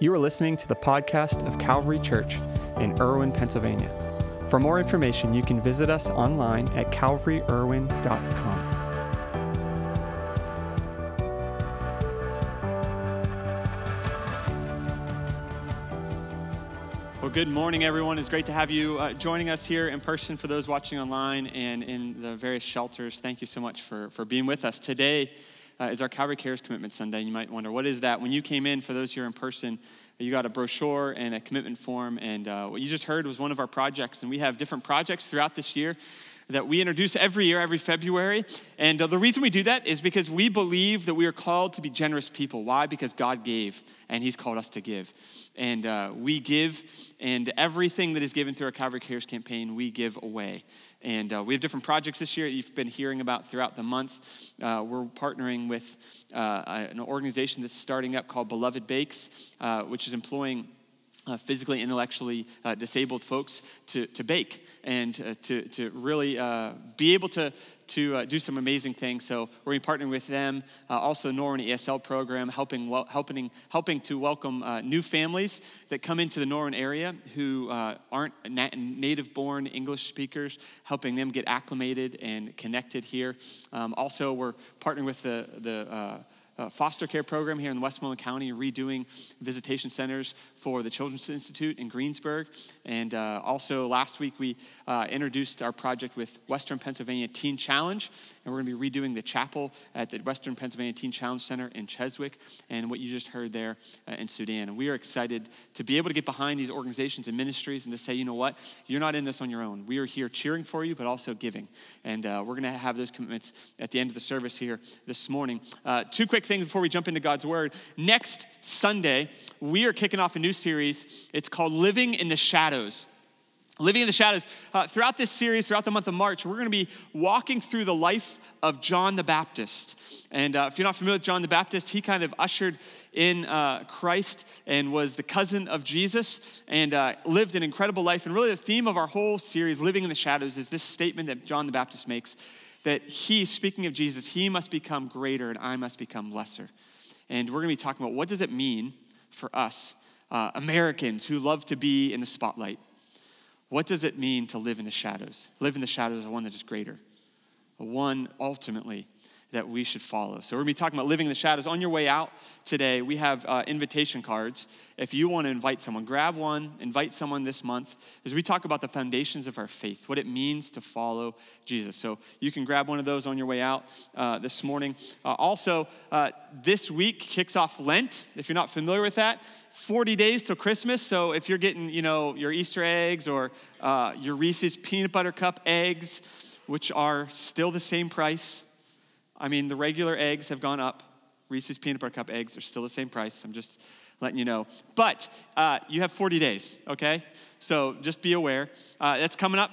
You are listening to the podcast of Calvary Church in Irwin, Pennsylvania. For more information, you can visit us online at calvaryirwin.com. Well, good morning, everyone. It's great to have you uh, joining us here in person for those watching online and in the various shelters. Thank you so much for, for being with us. Today uh, is our Calvary Cares Commitment Sunday. You might wonder, what is that? When you came in, for those here in person, you got a brochure and a commitment form. And uh, what you just heard was one of our projects. And we have different projects throughout this year that we introduce every year, every February. And uh, the reason we do that is because we believe that we are called to be generous people. Why? Because God gave, and He's called us to give. And uh, we give, and everything that is given through our Calvary Cares campaign, we give away. And uh, we have different projects this year you've been hearing about throughout the month. Uh, we're partnering with uh, an organization that's starting up called Beloved Bakes, uh, which is employing uh, physically, intellectually uh, disabled folks to, to bake and uh, to, to really uh, be able to, to uh, do some amazing things. So we're partnering with them. Uh, also, Norwin ESL program, helping, wel- helping, helping to welcome new families that come into the Norwin area who aren't na- native-born English speakers, helping them get acclimated and connected here. Um, also, we're partnering with the, the foster care program here in Westmoreland County, redoing visitation centers for the Children's Institute in Greensburg. And uh, also last week we uh, introduced our project with Western Pennsylvania Teen Challenge, and we're going to be redoing the chapel at the Western Pennsylvania Teen Challenge Center in Cheswick, and what you just heard there uh, in Sudan. And we are excited to be able to get behind these organizations and ministries and to say, you know what, you're not in this on your own. We are here cheering for you, but also giving. And uh, we're going to have those commitments at the end of the service here this morning. Uh, two quick quick things before we jump into God's Word. Next Sunday, we are kicking off a new series. It's called Living in the Shadows. Living in the Shadows. Uh, throughout this series, throughout the month of March, we're going to be walking through the life of John the Baptist. And uh, if you're not familiar with John the Baptist, he kind of ushered in uh, Christ and was the cousin of Jesus and uh, lived an incredible life. And really, the theme of our whole series, Living in the Shadows, is this statement that John the Baptist makes that he, speaking of Jesus, he must become greater and I must become lesser. And we're going to be talking about what does it mean for us, uh, Americans who love to be in the spotlight? What does it mean to live in the shadows? Live in the shadows of one that is greater, one ultimately that we should follow. So, we're gonna be talking about living in the shadows. On your way out today, we have uh, invitation cards. If you wanna invite someone, grab one, invite someone this month as we talk about the foundations of our faith, what it means to follow Jesus. So, you can grab one of those on your way out uh, this morning. Uh, also, uh, this week kicks off Lent. If you're not familiar with that, 40 days till Christmas. So, if you're getting, you know, your Easter eggs or uh, your Reese's peanut butter cup eggs, which are still the same price, I mean, the regular eggs have gone up. Reese's peanut butter cup eggs are still the same price. I'm just letting you know. But uh, you have 40 days, okay? So just be aware. Uh, that's coming up.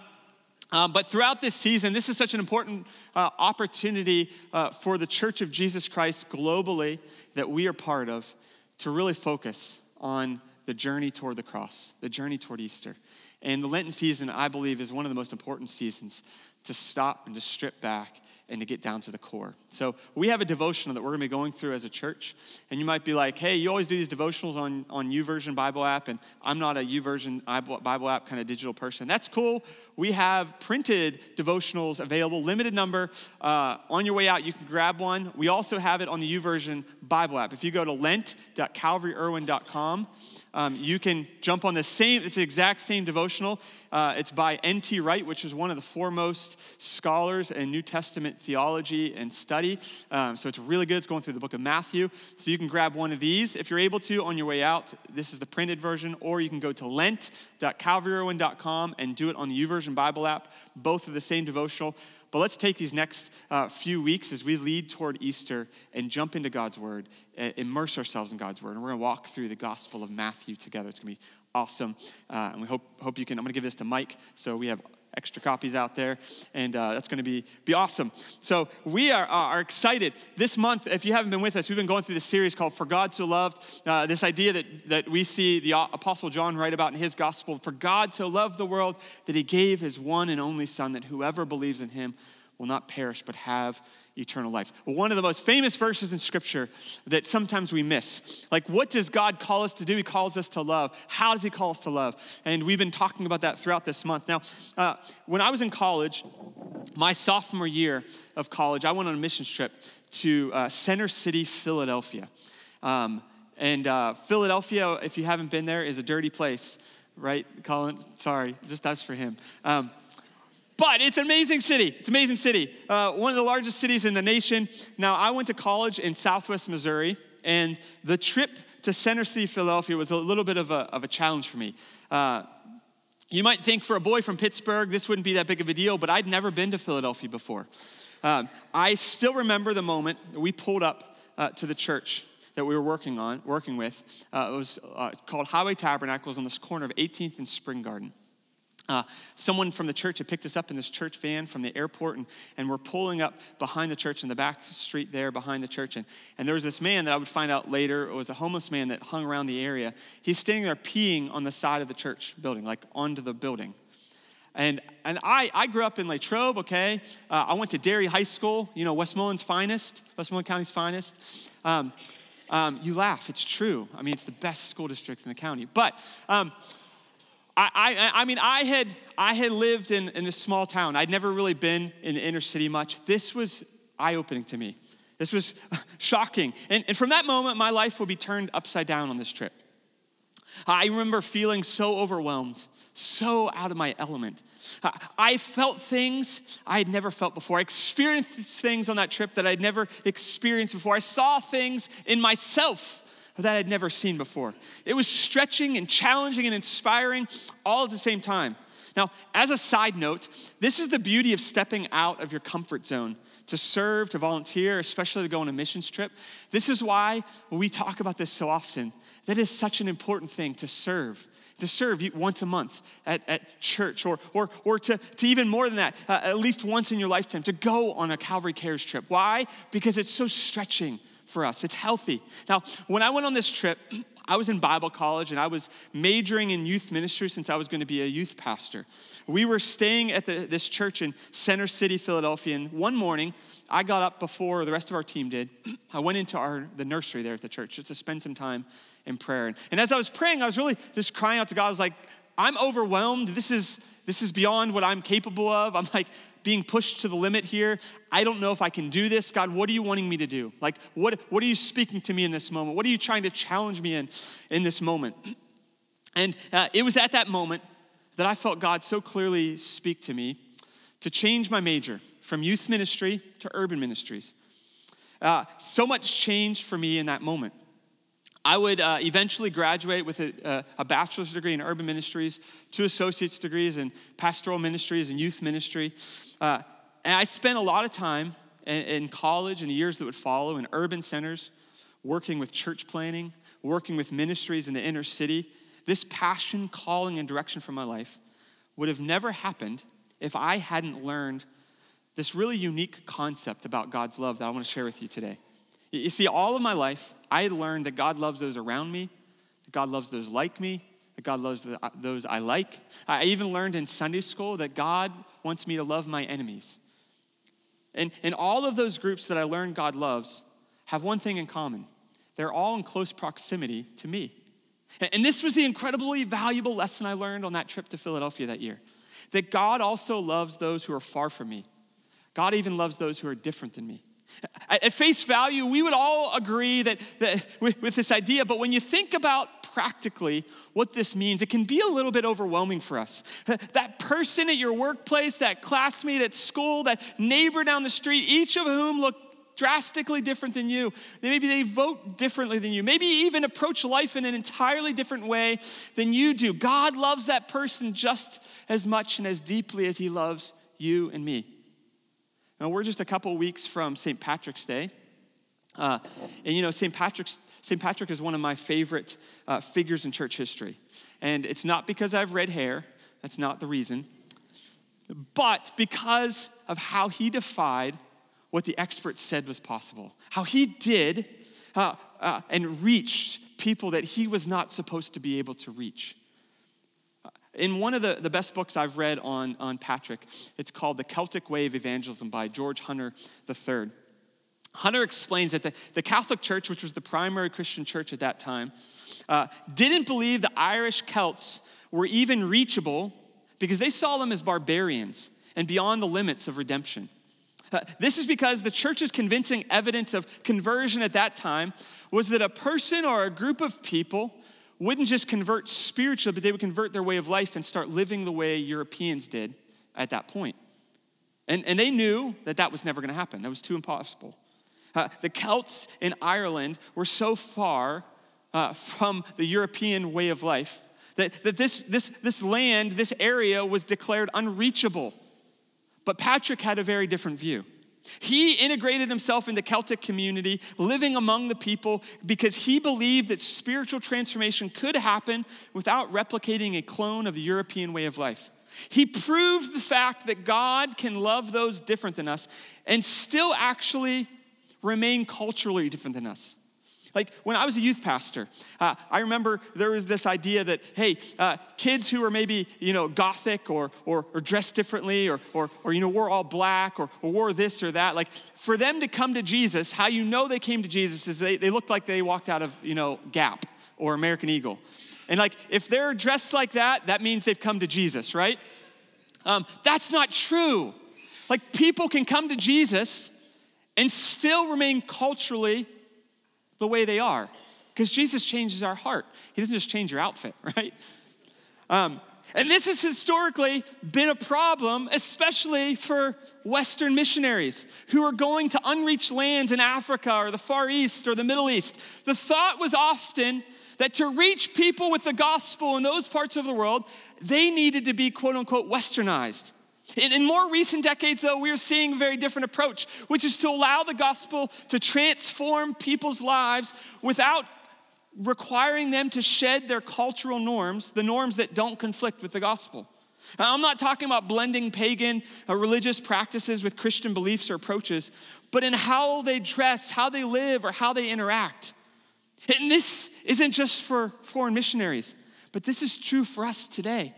Um, but throughout this season, this is such an important uh, opportunity uh, for the Church of Jesus Christ globally that we are part of to really focus on the journey toward the cross, the journey toward Easter. And the Lenten season, I believe, is one of the most important seasons to stop and to strip back and to get down to the core. So we have a devotional that we're going to be going through as a church. And you might be like, hey, you always do these devotionals on, on YouVersion Bible app, and I'm not a YouVersion Bible app kind of digital person. That's cool. We have printed devotionals available, limited number. Uh, on your way out, you can grab one. We also have it on the YouVersion Bible app. If you go to lent.calvaryirwin.com, um, you can jump on the same, it's the exact same devotional. Uh, it's by N.T. Wright, which is one of the foremost scholars in New Testament theology and study. Um, so it's really good. It's going through the book of Matthew. So you can grab one of these if you're able to on your way out. This is the printed version, or you can go to lent.calvaryirwin.com and do it on the YouVersion Bible app. Both are the same devotional. But let's take these next uh, few weeks as we lead toward Easter and jump into God's Word, uh, immerse ourselves in God's Word. And we're going to walk through the Gospel of Matthew together. It's going to be awesome. Uh, and we hope, hope you can. I'm going to give this to Mike so we have extra copies out there, and uh, that's going to be, be awesome. So we are, are excited. This month, if you haven't been with us, we've been going through this series called For God So Loved, uh, this idea that, that we see the Apostle John write about in his gospel, For God so loved the world that he gave his one and only Son, that whoever believes in him will not perish but have eternal life. One of the most famous verses in Scripture that sometimes we miss. Like, what does God call us to do? He calls us to love. How does He call us to love? And we've been talking about that throughout this month. Now, uh, when I was in college, my sophomore year of college, I went on a mission trip to uh, Center City, Philadelphia. Um, and uh, Philadelphia, if you haven't been there, is a dirty place, right, Colin? Sorry, just that's for him. Um, but it's an amazing city. It's an amazing city. Uh, one of the largest cities in the nation. Now, I went to college in southwest Missouri, and the trip to Center City, Philadelphia was a little bit of a, of a challenge for me. Uh, you might think for a boy from Pittsburgh, this wouldn't be that big of a deal, but I'd never been to Philadelphia before. Um, I still remember the moment we pulled up uh, to the church that we were working on, working with. Uh, it was uh, called Highway Tabernacles on this corner of 18th and Spring Garden. Uh, someone from the church had picked us up in this church van from the airport, and, and we're pulling up behind the church in the back street there behind the church. And, and there was this man that I would find out later it was a homeless man that hung around the area. He's standing there peeing on the side of the church building, like onto the building. And, and I, I grew up in Latrobe, okay? Uh, I went to Derry High School, you know, Westmoreland's finest, Westmoreland County's finest. Um, um, you laugh, it's true. I mean, it's the best school district in the county. But um, I, I, I mean, I had, I had lived in, in a small town. I'd never really been in the inner city much. This was eye opening to me. This was shocking. And, and from that moment, my life would be turned upside down on this trip. I remember feeling so overwhelmed, so out of my element. I felt things I had never felt before. I experienced things on that trip that I'd never experienced before. I saw things in myself that I'd never seen before. It was stretching and challenging and inspiring all at the same time. Now, as a side note, this is the beauty of stepping out of your comfort zone to serve, to volunteer, especially to go on a missions trip. This is why we talk about this so often. That is such an important thing to serve. To serve once a month at, at church, or, or, or to, to even more than that, uh, at least once in your lifetime, to go on a Calvary Cares trip. Why? Because it's so stretching for us. It's healthy. Now, when I went on this trip, I was in Bible college and I was majoring in youth ministry since I was going to be a youth pastor. We were staying at the, this church in Center City, Philadelphia, and one morning I got up before the rest of our team did. I went into our, the nursery there at the church just to spend some time in prayer. And, and as I was praying, I was really just crying out to God. I was like, I'm overwhelmed. This is, this is beyond what I'm capable of. I'm like, being pushed to the limit here. I don't know if I can do this. God, what are you wanting me to do? Like, what, what are you speaking to me in this moment? What are you trying to challenge me in in this moment? And uh, it was at that moment that I felt God so clearly speak to me to change my major from youth ministry to urban ministries. Uh, so much changed for me in that moment. I would uh, eventually graduate with a, a, bachelor's degree in urban ministries, two associate's degrees in pastoral ministries and youth ministry. Uh, and I spent a lot of time in, in college and the years that would follow in urban centers, working with church planning, working with ministries in the inner city. This passion, calling, and direction for my life would have never happened if I hadn't learned this really unique concept about God's love that I want to share with you today. You see, all of my life, I learned that God loves those around me, that God loves those like me, that God loves those I like. I even learned in Sunday school that God wants me to love my enemies. And, and all of those groups that I learned God loves have one thing in common they're all in close proximity to me. And this was the incredibly valuable lesson I learned on that trip to Philadelphia that year that God also loves those who are far from me. God even loves those who are different than me. At face value, we would all agree that, that with, with, this idea, but when you think about practically what this means, it can be a little bit overwhelming for us. That person at your workplace, that classmate at school, that neighbor down the street, each of whom look drastically different than you. Maybe they vote differently than you. Maybe even approach life in an entirely different way than you do. God loves that person just as much and as deeply as he loves you and me. Now, we're just a couple weeks from St. Patrick's Day. Uh, and you know, St. Patrick's, St. Patrick is one of my favorite uh, figures in church history. And it's not because I have red hair, that's not the reason, but because of how he defied what the experts said was possible. How he did uh, uh and reached people that he was not supposed to be able to reach. In one of the, the best books I've read on, on Patrick, it's called The Celtic Way of Evangelism by George Hunter III. Hunter explains that the, the Catholic Church, which was the primary Christian church at that time, uh, didn't believe the Irish Celts were even reachable because they saw them as barbarians and beyond the limits of redemption. Uh, this is because the church's convincing evidence of conversion at that time was that a person or a group of people wouldn't just convert spiritually, but they would convert their way of life and start living the way Europeans did at that point. And, and they knew that that was never going to happen, that was too impossible. Uh, the Celts in Ireland were so far uh, from the European way of life that, that this, this, this land, this area was declared unreachable. But Patrick had a very different view. He integrated himself in the Celtic community, living among the people, because he believed that spiritual transformation could happen without replicating a clone of the European way of life. He proved the fact that God can love those different than us and still actually remain culturally different than us. Like when I was a youth pastor, uh, I remember there was this idea that, hey, uh, kids who are maybe, you know, gothic or, or, or dressed differently or, or, or, you know, wore all black or, or wore this or that, like for them to come to Jesus, how you know they came to Jesus is they, they looked like they walked out of, you know, Gap or American Eagle. And like if they're dressed like that, that means they've come to Jesus, right? Um, that's not true. Like people can come to Jesus and still remain culturally the way they are. Because Jesus changes our heart. He doesn't just change your outfit, right? Um, and this has historically been a problem, especially for Western missionaries who are going to unreached lands in Africa or the Far East or the Middle East. The thought was often that to reach people with the gospel in those parts of the world, they needed to be quote unquote westernized. In, in, more recent decades, though, we're seeing a very different approach, which is to allow the gospel to transform people's lives without requiring them to shed their cultural norms, the norms that don't conflict with the gospel. Now, I'm not talking about blending pagan or religious practices with Christian beliefs or approaches, but in how they dress, how they live, or how they interact. And this isn't just for foreign missionaries, but this is true for us today.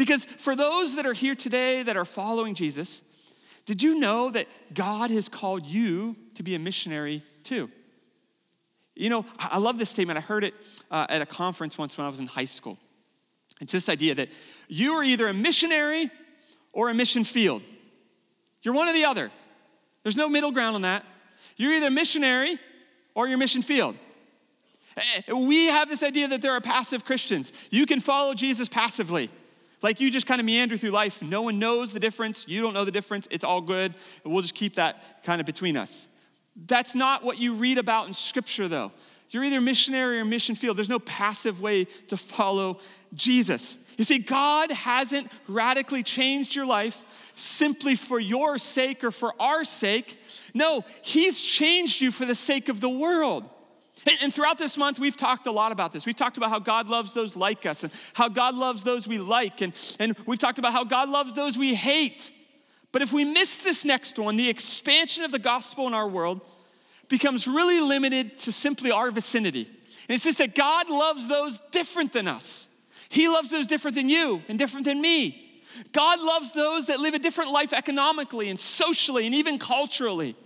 Because for those that are here today that are following Jesus, did you know that God has called you to be a missionary too? You know, I love this statement. I heard it uh, at a conference once when I was in high school. It's this idea that you are either a missionary or a mission field. You're one or the other. There's no middle ground on that. You're either a missionary or your mission field. Eh, we have this idea that there are passive Christians. You can follow Jesus passively. Like you just kind of meander through life. No one knows the difference. You don't know the difference. It's all good. We'll just keep that kind of between us. That's not what you read about in Scripture, though. You're either missionary or mission field. There's no passive way to follow Jesus. You see, God hasn't radically changed your life simply for your sake or for our sake. No, He's changed you for the sake of the world. And throughout this month, we've talked a lot about this. We've talked about how God loves those like us and how God loves those we like. And, and we've talked about how God loves those we hate. But if we miss this next one, the expansion of the gospel in our world becomes really limited to simply our vicinity. And it's just that God loves those different than us. He loves those different than you and different than me. God loves those that live a different life economically and socially and even culturally.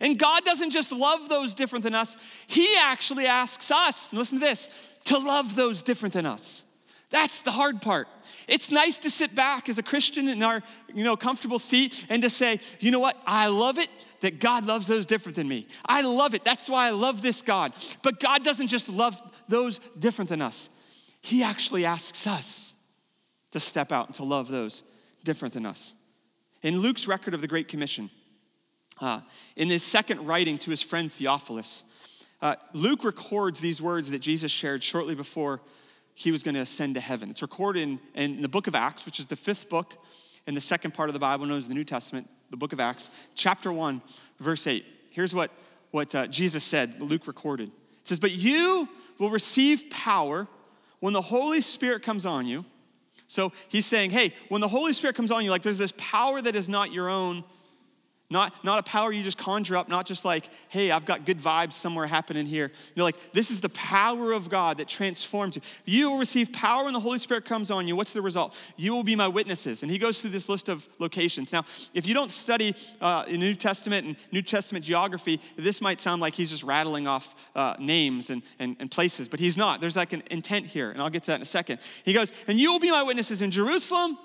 And God doesn't just love those different than us, He actually asks us, listen to this, to love those different than us. That's the hard part. It's nice to sit back as a Christian in our, you know, comfortable seat and to say, you know what? I love it that God loves those different than me. I love it. That's why I love this God. But God doesn't just love those different than us. He actually asks us to step out and to love those different than us. In Luke's record of the Great Commission, uh, in his second writing to his friend Theophilus, uh, Luke records these words that Jesus shared shortly before he was going to ascend to heaven. It's recorded in, in the book of Acts, which is the fifth book in the second part of the Bible, known as the New Testament, the book of Acts, chapter 1, verse 8. Here's what, what uh, Jesus said, Luke recorded. It says, But you will receive power when the Holy Spirit comes on you. So he's saying, hey, when the Holy Spirit comes on you, like there's this power that is not your own Not, not a power you just conjure up, not just like, hey, I've got good vibes somewhere happening here. You're like, this is the power of God that transforms you. You will receive power when the Holy Spirit comes on you. What's the result? You will be my witnesses. And he goes through this list of locations. Now, if you don't study uh, New Testament and New Testament geography, this might sound like he's just rattling off uh, names and, and, and places, but he's not. There's like an intent here, and I'll get to that in a second. He goes, and you will be my witnesses in Jerusalem,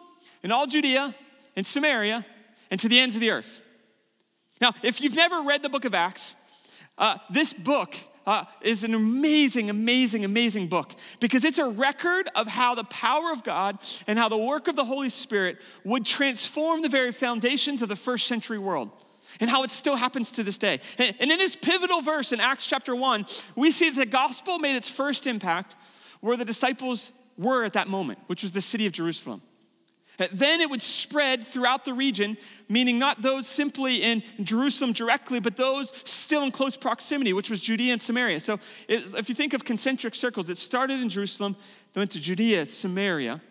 in all Judea, in Samaria, and to the ends of the earth. Now, if you've never read the book of Acts, uh, this book uh, is an amazing, amazing, amazing book because it's a record of how the power of God and how the work of the Holy Spirit would transform the very foundations of the first century world and how it still happens to this day. And in this pivotal verse in Acts chapter 1, we see that the gospel made its first impact where the disciples were at that moment, which was the city of Jerusalem. Then it would spread throughout the region, meaning not those simply in Jerusalem directly, but those still in close proximity, which was Judea and Samaria. So it, if you think of concentric circles, it started in Jerusalem, then went to Judea, Samaria,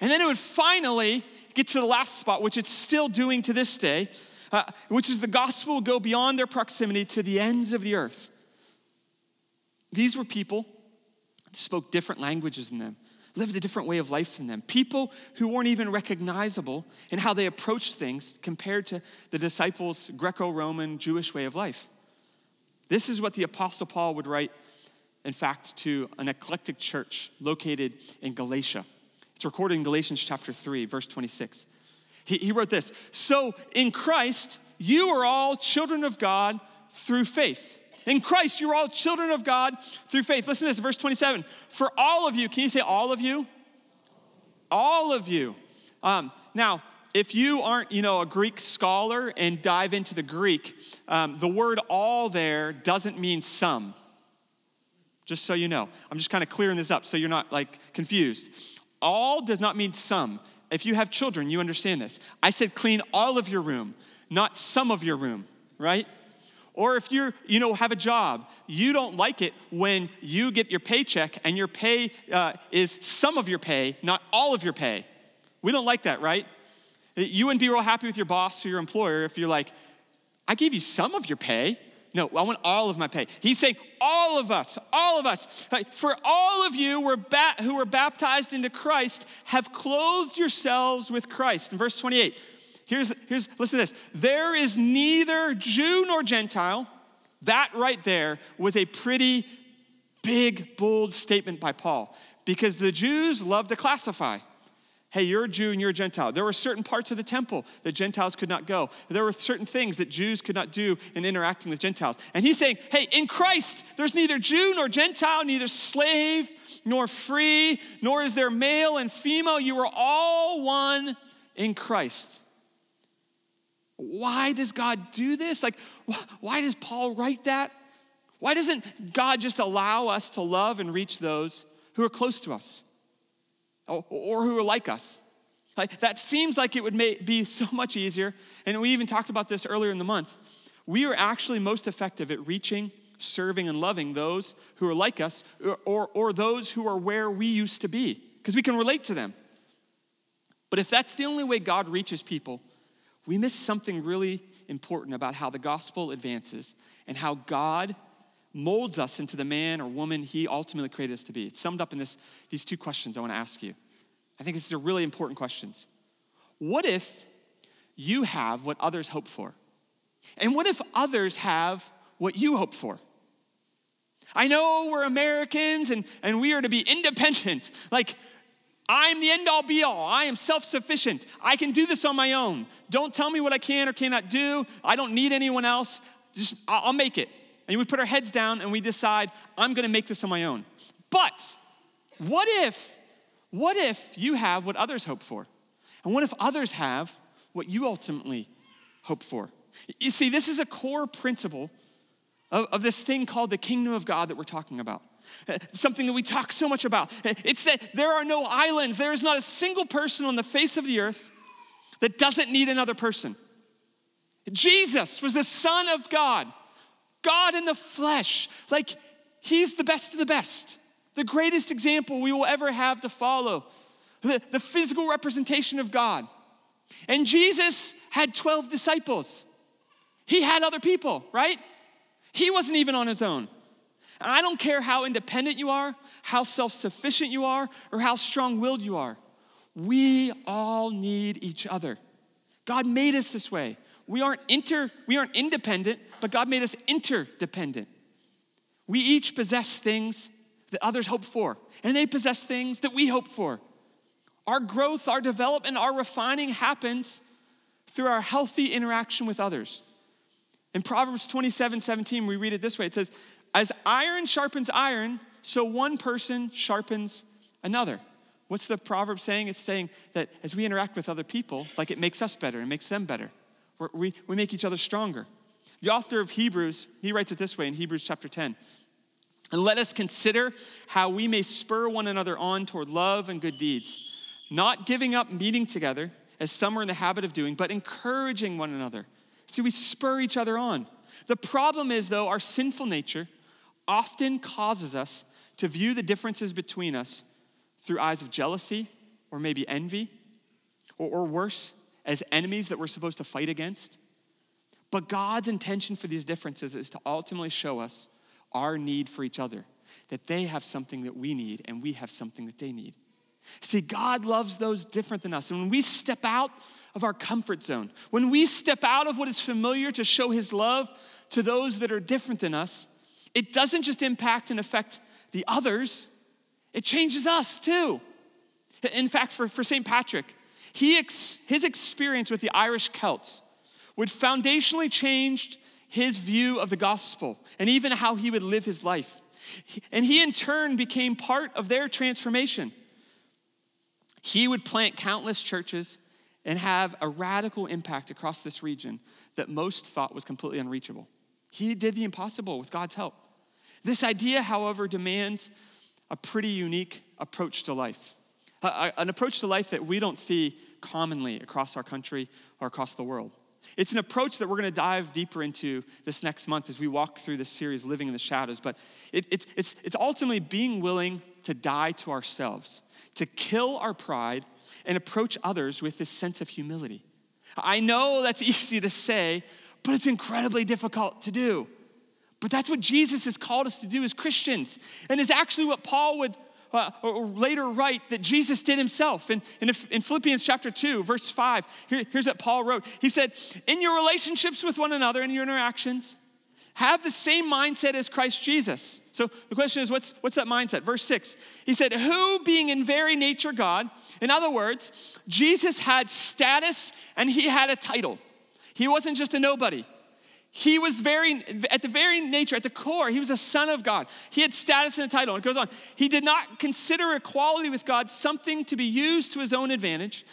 and then it would finally get to the last spot, which it's still doing to this day, uh, which is the gospel go beyond their proximity to the ends of the earth. These were people spoke different languages than them lived a different way of life than them. People who weren't even recognizable in how they approached things compared to the disciples' Greco Roman Jewish way of life. This is what the Apostle Paul would write, in fact, to an eclectic church located in Galatia. It's recorded in Galatians chapter 3, verse 26. He, he wrote this So in Christ, you are all children of God through faith. In Christ, you're all children of God through faith. Listen to this, verse 27. For all of you, can you say all of you? All of you. Um, now, if you aren't, you know, a Greek scholar and dive into the Greek, um, the word all there doesn't mean some. Just so you know. I'm just kind of clearing this up so you're not like confused. All does not mean some. If you have children, you understand this. I said clean all of your room, not some of your room, right? Or if you're, you know, have a job, you don't like it when you get your paycheck and your pay uh, is some of your pay, not all of your pay. We don't like that, right? You wouldn't be real happy with your boss or your employer if you're like, I gave you some of your pay. No, I want all of my pay. He's saying, all of us, all of us. For all of you who were baptized into Christ have clothed yourselves with Christ. In verse 28, Here's, here's listen to this. There is neither Jew nor Gentile. That right there was a pretty big, bold statement by Paul because the Jews love to classify. Hey, you're a Jew and you're a Gentile. There were certain parts of the temple that Gentiles could not go. There were certain things that Jews could not do in interacting with Gentiles. And he's saying, hey, in Christ, there's neither Jew nor Gentile, neither slave nor free, nor is there male and female. You are all one in Christ. Why does God do this? Like, why does Paul write that? Why doesn't God just allow us to love and reach those who are close to us oh, or, who are like us? Like, that seems like it would be so much easier. And we even talked about this earlier in the month. We are actually most effective at reaching, serving, and loving those who are like us or, or, or those who are where we used to be because we can relate to them. But if that's the only way God reaches people, we miss something really important about how the gospel advances and how God molds us into the man or woman he ultimately created us to be. It's summed up in this, these two questions I want to ask you. I think these are really important questions. What if you have what others hope for? And what if others have what you hope for? I know we're Americans and, and we are to be independent. Like, I'm the end all be all. I am self sufficient. I can do this on my own. Don't tell me what I can or cannot do. I don't need anyone else. Just, I'll make it. And we put our heads down and we decide, I'm going to make this on my own. But what if, what if you have what others hope for? And what if others have what you ultimately hope for? You see, this is a core principle of, of this thing called the kingdom of God that we're talking about. Something that we talk so much about. It's that there are no islands. There is not a single person on the face of the earth that doesn't need another person. Jesus was the Son of God, God in the flesh. Like, He's the best of the best, the greatest example we will ever have to follow, the, the physical representation of God. And Jesus had 12 disciples. He had other people, right? He wasn't even on his own. And I don't care how independent you are, how self sufficient you are, or how strong willed you are. We all need each other. God made us this way. We aren't inter, we aren't independent, but God made us interdependent. We each possess things that others hope for, and they possess things that we hope for. Our growth, our development, our refining happens through our healthy interaction with others. In Proverbs 27 17, we read it this way it says, As iron sharpens iron, so one person sharpens another. What's the proverb saying? It's saying that as we interact with other people, like it makes us better, it makes them better. We're, we we make each other stronger. The author of Hebrews, he writes it this way in Hebrews chapter 10. And let us consider how we may spur one another on toward love and good deeds, not giving up meeting together, as some are in the habit of doing, but encouraging one another. See, we spur each other on. The problem is, though, our sinful nature often causes us to view the differences between us through eyes of jealousy or maybe envy, or, or worse, as enemies that we're supposed to fight against. But God's intention for these differences is to ultimately show us our need for each other, that they have something that we need and we have something that they need. See, God loves those different than us. And when we step out of our comfort zone, when we step out of what is familiar to show His love to those that are different than us, it doesn't just impact and affect the others, it changes us too. In fact, for, for St. Patrick, he ex, his experience with the Irish Celts would foundationally change his view of the gospel and even how he would live his life. And he, in turn, became part of their transformation. He would plant countless churches and have a radical impact across this region that most thought was completely unreachable. He did the impossible with God's help. This idea, however, demands a pretty unique approach to life, an approach to life that we don't see commonly across our country or across the world. It's an approach that we're going to dive deeper into this next month as we walk through this series, Living in the Shadows. But it, it's, it's, it's ultimately being willing to die to ourselves, to kill our pride, and approach others with this sense of humility. I know that's easy to say, but it's incredibly difficult to do. But that's what Jesus has called us to do as Christians, and is actually what Paul would uh, or later write that Jesus did himself. In, in, in Philippians chapter 2, verse 5, here, here's what Paul wrote. He said, In your relationships with one another, in your interactions, have the same mindset as Christ Jesus. So the question is, what's, what's that mindset? Verse 6, he said, Who being in very nature God, in other words, Jesus had status and he had a title. He wasn't just a nobody. He was very, at the very nature, at the core, he was a son of God. He had status and a title. It goes on. He did not consider equality with God something to be used to his own advantage.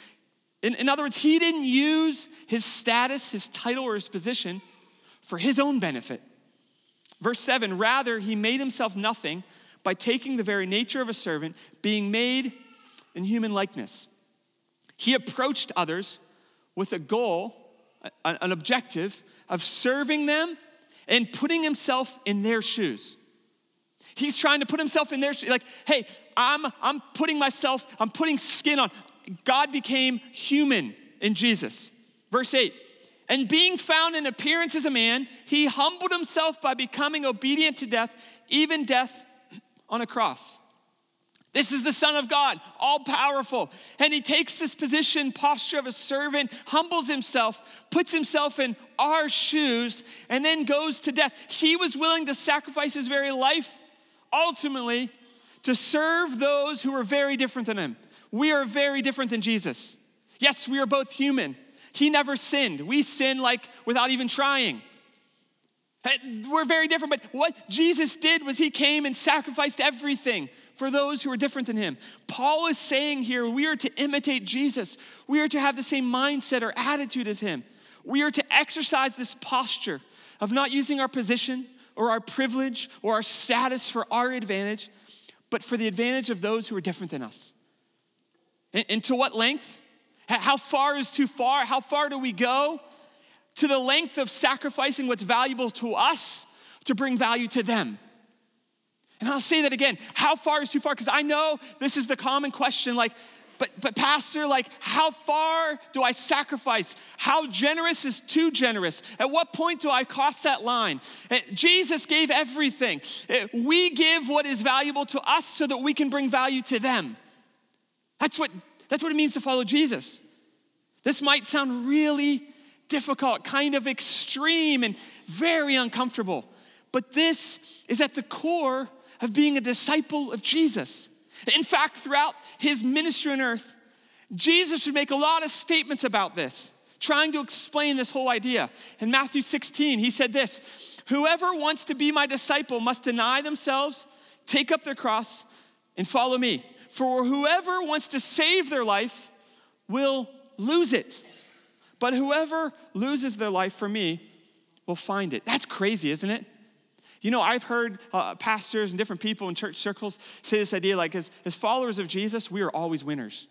In, in other words, he didn't use his status, his title, or his position for his own benefit. Verse 7 Rather, he made himself nothing by taking the very nature of a servant, being made in human likeness. He approached others with a goal, an objective of serving them and putting himself in their shoes. He's trying to put himself in their shoes. Like, hey, I'm, I'm putting myself, I'm putting skin on. God became human in Jesus. Verse 8, and being found in appearance as a man, he humbled himself by becoming obedient to death, even death on a cross. This is the Son of God, all powerful. And he takes this position, posture of a servant, humbles himself, puts himself in our shoes, and then goes to death. He was willing to sacrifice his very life, ultimately, to serve those who were very different than him. We are very different than Jesus. Yes, we are both human. He never sinned. We sin like without even trying. We're very different, but what Jesus did was he came and sacrificed everything for those who are different than him. Paul is saying here we are to imitate Jesus. We are to have the same mindset or attitude as him. We are to exercise this posture of not using our position or our privilege or our status for our advantage, but for the advantage of those who are different than us. And, and to what length? How far is too far? How far do we go? To the length of sacrificing what's valuable to us to bring value to them. And I'll say that again. How far is too far? Because I know this is the common question like, but, but Pastor, like, how far do I sacrifice? How generous is too generous? At what point do I cross that line? Eh, Jesus gave everything. Eh, we give what is valuable to us so that we can bring value to them. That's what, that's what it means to follow Jesus. This might sound really difficult, kind of extreme, and very uncomfortable. But this is at the core of being a disciple of Jesus. In fact, throughout his ministry on earth, Jesus would make a lot of statements about this, trying to explain this whole idea. In Matthew 16, he said this Whoever wants to be my disciple must deny themselves, take up their cross, and follow me. For whoever wants to save their life will lose it. But whoever loses their life for me will find it. That's crazy, isn't it? You know, I've heard uh, pastors and different people in church circles say this idea like, as, as followers of Jesus, we are always winners.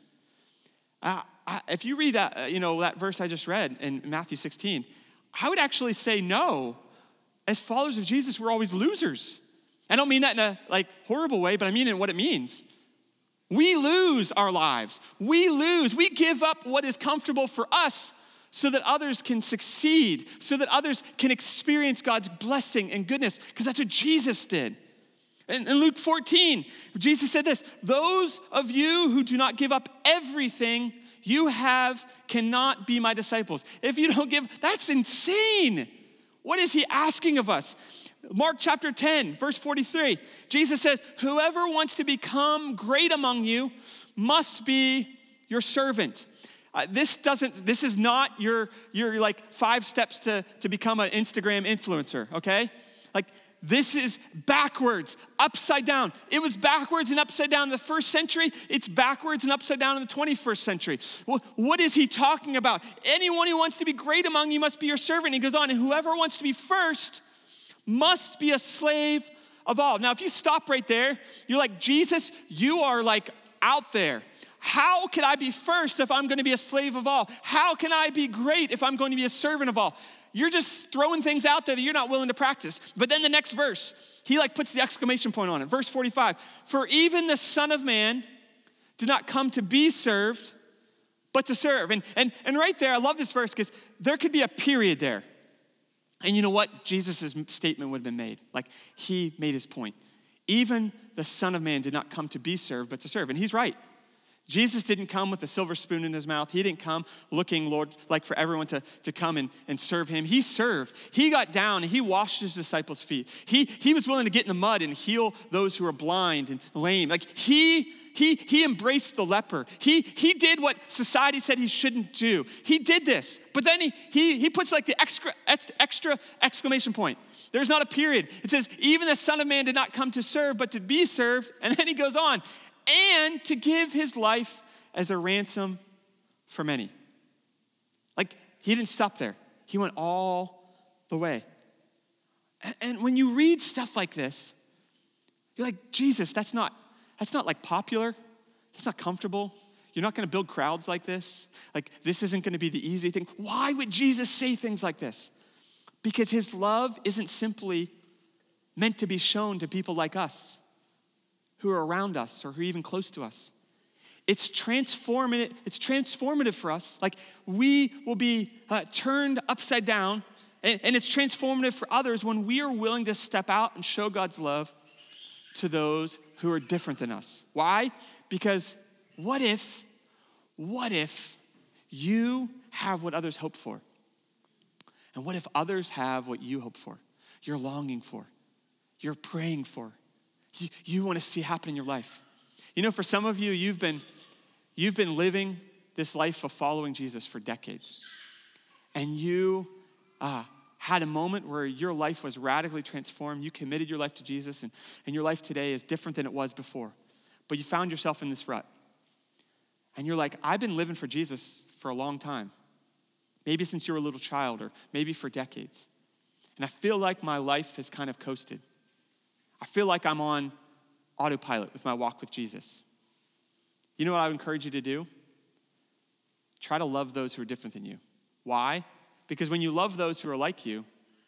Uh, I, if you read, uh, you know, that verse I just read in Matthew 16, I would actually say no. As followers of Jesus, we're always losers. I don't mean that in a like horrible way, but I mean in what it means. We lose our lives. We lose. We give up what is comfortable for us so that others can succeed, so that others can experience God's blessing and goodness, because that's what Jesus did. In, in, Luke 14, Jesus said this Those of you who do not give up everything you have cannot be my disciples. If you don't give, that's insane. What is he asking of us? Mark chapter 10, verse 43, Jesus says, Whoever wants to become great among you must be your servant. Uh, this doesn't, this is not your, your like five steps to, to become an Instagram influencer, okay? Like, this is backwards, upside down. It was backwards and upside down in the first century. It's backwards and upside down in the 21st century. Well, what is he talking about? Anyone who wants to be great among you must be your servant. He goes on, and whoever wants to be first must be a slave of all. Now, if you stop right there, you're like, Jesus, you are like out there. How can I be first if I'm going to be a slave of all? How can I be great if I'm going to be a servant of all? You're just throwing things out there that you're not willing to practice. But then the next verse, he like puts the exclamation point on it. Verse 45 For even the Son of Man did not come to be served, but to serve. And, and, and right there, I love this verse because there could be a period there. And you know what? Jesus' statement would have been made. Like he made his point. Even the Son of Man did not come to be served, but to serve. And he's right. Jesus didn't come with a silver spoon in his mouth. He didn't come looking, Lord, like for everyone to, to come and, and serve him. He served. He got down and he washed his disciples' feet. He, he was willing to get in the mud and heal those who were blind and lame. Like he, he, he embraced the leper. He, he did what society said he shouldn't do. He did this. But then he, he, he puts like the extra, extra exclamation point. There's not a period. It says, even the Son of Man did not come to serve, but to be served. And then he goes on, and to give his life as a ransom for many. Like, he didn't stop there, he went all the way. And when you read stuff like this, you're like, Jesus, that's not, that's not like popular. That's not comfortable. You're not going to build crowds like this. Like, this isn't going to be the easy thing. Why would Jesus say things like this? Because his love isn't simply meant to be shown to people like us who are around us or who are even close to us. It's transformative, it's transformative for us. Like we will be uh, turned upside down, and, and it's transformative for others when we are willing to step out and show God's love to those who are different than us. Why? Because what if, what if you have what others hope for? And what if others have what you hope for? You're longing for, you're praying for, you, want to see happen in your life. You know, for some of you, you've been, you've been living this life of following Jesus for decades. And you uh, had a moment where your life was radically transformed. You committed your life to Jesus, and, and your life today is different than it was before. But you found yourself in this rut. And you're like, I've been living for Jesus for a long time. Maybe since you were a little child, or maybe for decades. And I feel like my life has kind of coasted. I feel like I'm on autopilot with my walk with Jesus. You know what I would encourage you to do? Try to love those who are different than you. Why? Because when you love those who are like you,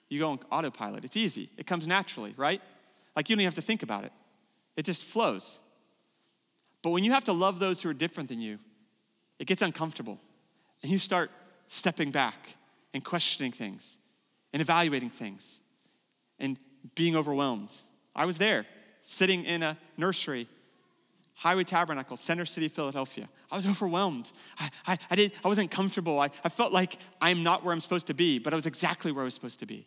you go on autopilot. It's easy, it comes naturally, right? Like you don't even have to think about it, it just flows. But when you have to love those who are different than you, it gets uncomfortable. And you start stepping back and questioning things and evaluating things and being overwhelmed. I was there, sitting in a nursery, Highway Tabernacle, Center City, Philadelphia. I was overwhelmed. I, I, I, did, I wasn't comfortable. I, I felt like I'm not where I'm supposed to be, but I was exactly where I was supposed to be.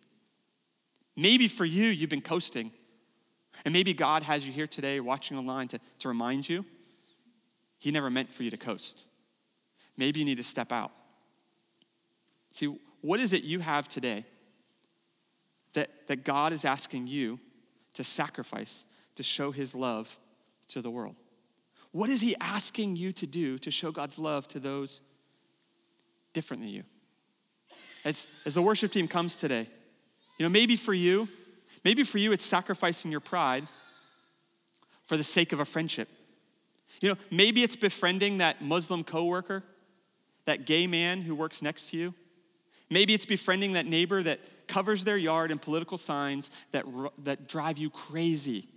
Maybe for you, you've been coasting. And maybe God has you here today watching online to, to remind you He never meant for you to coast. Maybe you need to step out. See, what is it you have today that, that God is asking you to sacrifice to show His love to the world? What is He asking you to do to show God's love to those different than you? As, as the worship team comes today, you know, maybe for you, maybe for you it's sacrificing your pride for the sake of a friendship. You know, maybe it's befriending that Muslim coworker, that gay man who works next to you. Maybe it's befriending that neighbor that covers their yard in political signs that, that drive you crazy.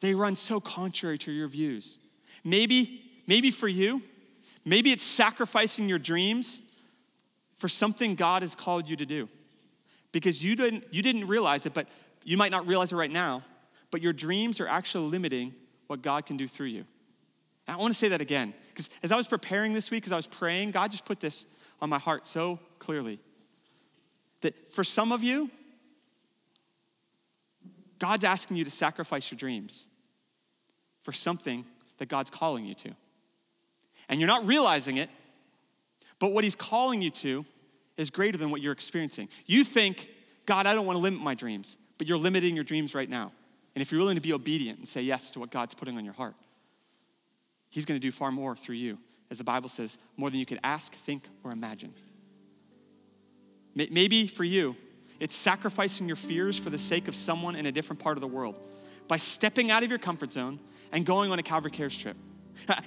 They run so contrary to your views. Maybe, maybe for you, maybe it's sacrificing your dreams for something God has called you to do. Because you didn't, you didn't realize it, but you might not realize it right now, but your dreams are actually limiting what God can do through you. I want to say that again, because as I was preparing this week, as I was praying, God just put this on my heart so clearly. That for some of you, God's asking you to sacrifice your dreams for something that God's calling you to. And you're not realizing it, but what He's calling you to is greater than what you're experiencing. You think, God, I don't want to limit my dreams, but you're limiting your dreams right now. And if you're willing to be obedient and say yes to what God's putting on your heart, He's going to do far more through you, as the Bible says, more than you could ask, think, or imagine. Maybe for you, it's sacrificing your fears for the sake of someone in a different part of the world by stepping out of your comfort zone and going on a Calvary Cares trip.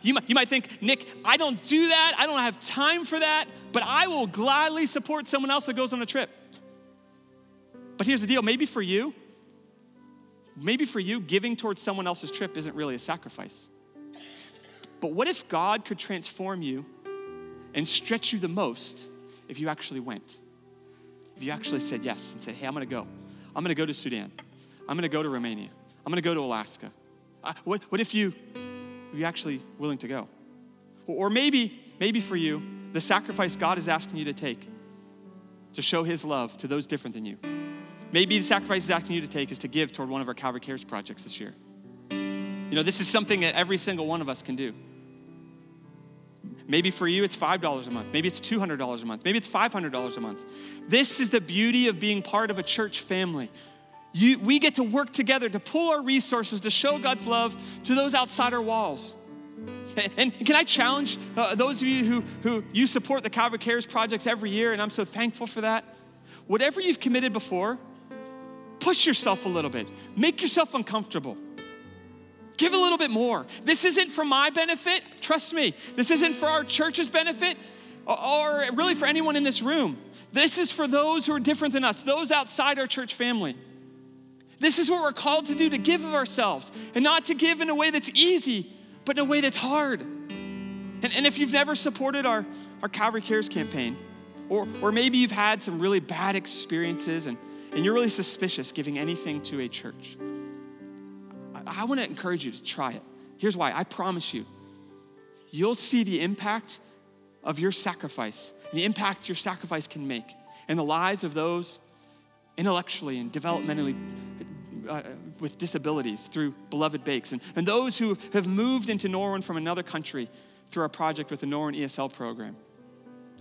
You might, you might think, Nick, I don't do that. I don't have time for that, but I will gladly support someone else that goes on a trip. But here's the deal maybe for you, maybe for you, giving towards someone else's trip isn't really a sacrifice. But what if God could transform you and stretch you the most if you actually went? You actually said yes and said, hey, I'm gonna go. I'm gonna go to Sudan. I'm gonna go to Romania. I'm gonna go to Alaska. Uh, what, what if you, are you actually willing to go? Or maybe, maybe for you, the sacrifice God is asking you to take to show his love to those different than you. Maybe the sacrifice he's asking you to take is to give toward one of our Calvary Cares projects this year. You know, this is something that every single one of us can do. Maybe for you, it's $5 a month. Maybe it's $200 a month. Maybe it's $500 a month. This is the beauty of being part of a church family. You, we get to work together to pull our resources to show God's love to those outside our walls. And, can I challenge uh, those of you who, who you support the Calvary Cares projects every year, and I'm so thankful for that. Whatever you've committed before, push yourself a little bit, make yourself uncomfortable. Give a little bit more. This isn't for my benefit, trust me. This isn't for our church's benefit or really for anyone in this room. This is for those who are different than us, those outside our church family. This is what we're called to do to give of ourselves and not to give in a way that's easy, but in a way that's hard. And, and if you've never supported our, our Calvary Cares campaign, or, or maybe you've had some really bad experiences and, and you're really suspicious giving anything to a church, I, want to encourage you to try it. Here's why I promise you, you'll see the impact of your sacrifice, the impact your sacrifice can make in the lives of those intellectually and developmentally uh, with disabilities through Beloved Bakes, and, and those who have moved into Norwin from another country through our project with the Norwin ESL program.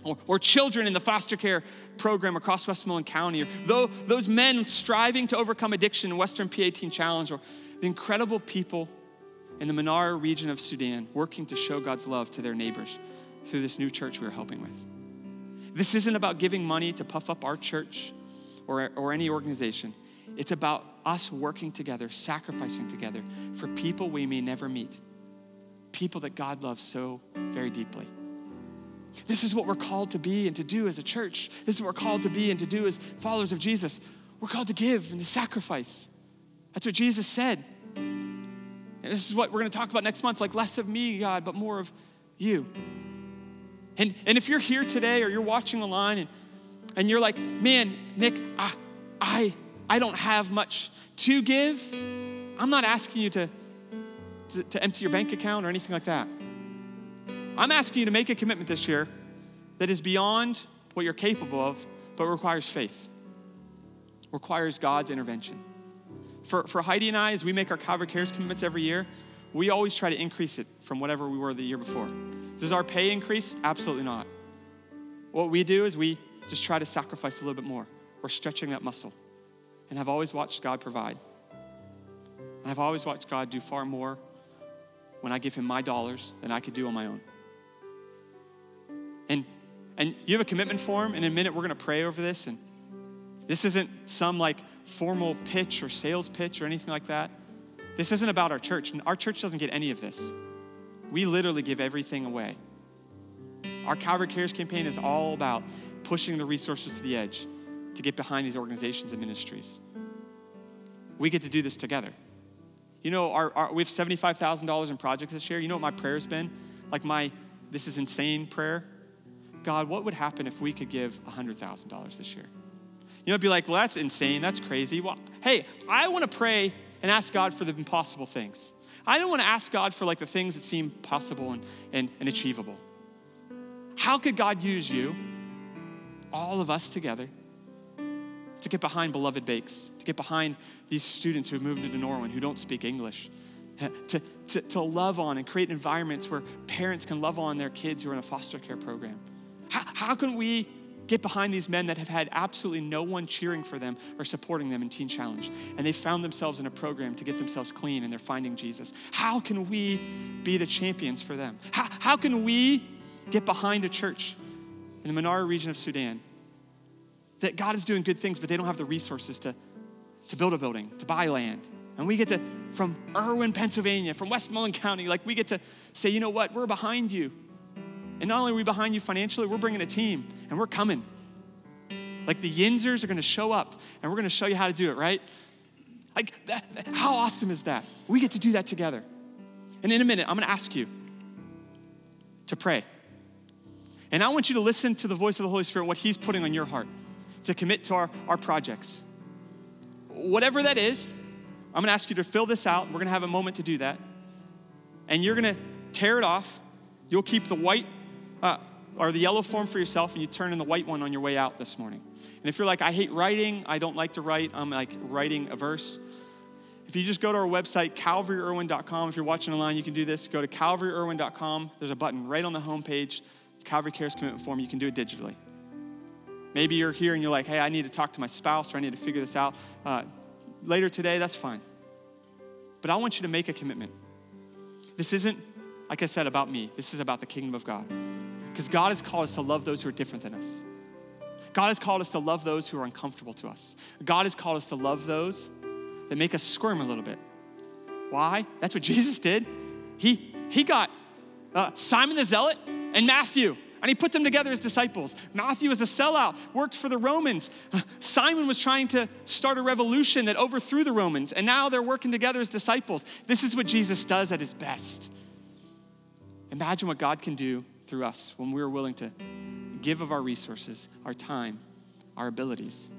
Or, or, children in the foster care program across Westmoreland County, or those men striving to overcome addiction in Western PA Teen Challenge, or the incredible people in the Manara region of Sudan working to show God's love to their neighbors through this new church we are helping with. This isn't about giving money to puff up our church or, or any organization. It's about us working together, sacrificing together for people we may never meet, people that God loves so very deeply. This is what we're called to be and to do as a church. This is what we're called to be and to do as followers of Jesus. We're called to give and to sacrifice. That's what Jesus said. And this is what we're going to talk about next month like less of me, God, but more of you. And, and if you're here today or you're watching online and, and you're like, man, Nick, I, I, I don't have much to give, I'm not asking you to, to, to empty your bank account or anything like that. I'm asking you to make a commitment this year that is beyond what you're capable of, but requires faith, requires God's intervention. For, for Heidi and I, as we make our Calvary Cares commitments every year, we always try to increase it from whatever we were the year before. Does our pay increase? Absolutely not. What we do is we just try to sacrifice a little bit more. We're stretching that muscle. And I've always watched God provide. I've always watched God do far more when I give Him my dollars than I could do on my own. And, and you have a commitment form, and in a minute we're going to pray over this. And this isn't some like formal pitch or sales pitch or anything like that. This isn't about our church. Our church doesn't get any of this. We literally give everything away. Our Calvary Cares campaign is all about pushing the resources to the edge to get behind these organizations and ministries. We get to do this together. You know, our, our, we have $75,000 in projects this year. You know what my prayer has been? Like my, this is insane prayer. God, what would happen if we could give $100,000 this year? You know, be like, well, that's insane. That's crazy. Well, hey, I want to pray and ask God for the impossible things. I don't want to ask God for like the things that seem possible and, and, and achievable. How could God use you, all of us together, to get behind Beloved Bakes, to get behind these students who have moved into Norwin who don't speak English, eh, to, to, to love on and create environments where parents can love on their kids who are in a foster care program? How, how can we get behind these men that have had absolutely no one cheering for them or supporting them in Teen Challenge. And they found themselves in a program to get themselves clean and they're finding Jesus. How can we be the champions for them? How, how can we get behind a church in the Manara region of Sudan that God is doing good things, but they don't have the resources to, to build a building, to buy land? And we get to, from Irwin, Pennsylvania, from Westmoreland County, like we get to say, you know what, we're behind you. And not only are we behind you financially, we're bringing a team and we're coming. Like the Yinzers are gonna show up and we're gonna show you how to do it, right? Like, that, how awesome is that? We get to do that together. And in a minute, I'm gonna ask you to pray. And I want you to listen to the voice of the Holy Spirit, what He's putting on your heart to commit to our, our projects. Whatever that is, I'm gonna ask you to fill this out. We're gonna have a moment to do that. And you're gonna tear it off. You'll keep the white uh, or the yellow form for yourself and you turn in the white one on your way out this morning. And if you're like, I hate writing, I don't like to write, I'm like writing a verse. If you just go to our website, calvaryirwin.com, if you're watching online, you can do this. Go to calvaryirwin.com. There's a button right on the homepage, Calvary Cares Commitment Form. You can do it digitally. Maybe you're here and you're like, hey, I need to talk to my spouse or I need to figure this out uh, later today. That's fine. But I want you to make a commitment. This isn't, like I said, about me. This is about the kingdom of God. Because God has called us to love those who are different than us. God has called us to love those who are uncomfortable to us. God has called us to love those that make us squirm a little bit. Why? That's what Jesus did. He, he got uh, Simon the Zealot and Matthew, and he put them together as disciples. Matthew was a sellout, worked for the Romans. Simon was trying to start a revolution that overthrew the Romans, and now they're working together as disciples. This is what Jesus does at his best. Imagine what God can do through us when we're willing to give of our resources, our time, our abilities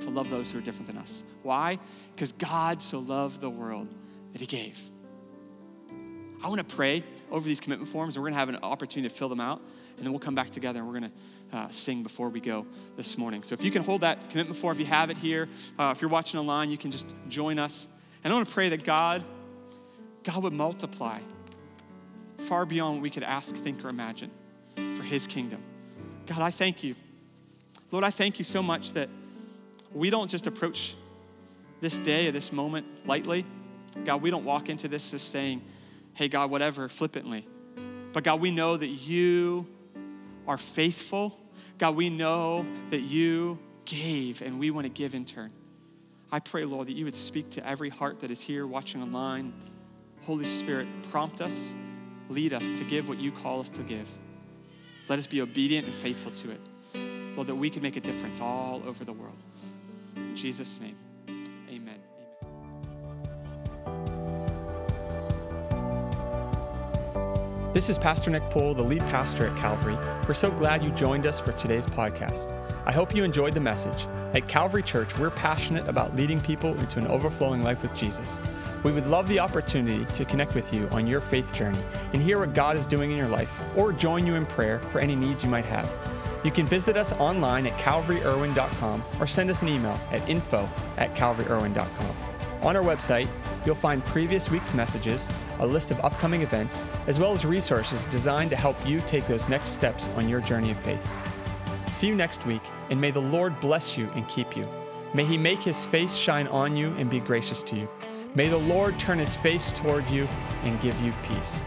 to love those who are different than us. Why? Because God so loved the world that he gave. I want to pray over these commitment forms, and we're going to have an opportunity to fill them out, and then we'll come back together and we're going to uh, sing before we go this morning. So if you can hold that commitment form, if you have it here, uh, if you're watching online, you can just join us. And I want to pray that God, God would multiply far beyond what we could ask, think, or imagine for His kingdom. God, I thank you. Lord, I thank you so much that we don't just approach this day or this moment lightly. God, we don't walk into this just saying, hey, God, whatever, flippantly. But God, we know that you are faithful. God, we know that you gave and we want to give in turn. I pray, Lord, that you would speak to every heart that is here watching online. Holy Spirit, prompt us lead us to give what you call us to give. Let us be obedient and faithful to it. Lord, that we can make a difference all over the world. In Jesus' name, amen. This is Pastor Nick Pohl, the lead pastor at Calvary. We're so glad you joined us for today's podcast. I hope you enjoyed the message. At Calvary Church, we're passionate about leading people into an overflowing life with Jesus. We would love the opportunity to connect with you on your faith journey and hear what God is doing in your life or join you in prayer for any needs you might have. You can visit us online at calvaryirwin.com or send us an email at info at calvaryirwin.com. On our website, you'll find previous week's messages, a list of upcoming events, as well as resources designed to help you take those next steps on your journey of faith. See you next week, and may the Lord bless you and keep you. May he make his face shine on you and be gracious to you. May the Lord turn his face toward you and give you peace.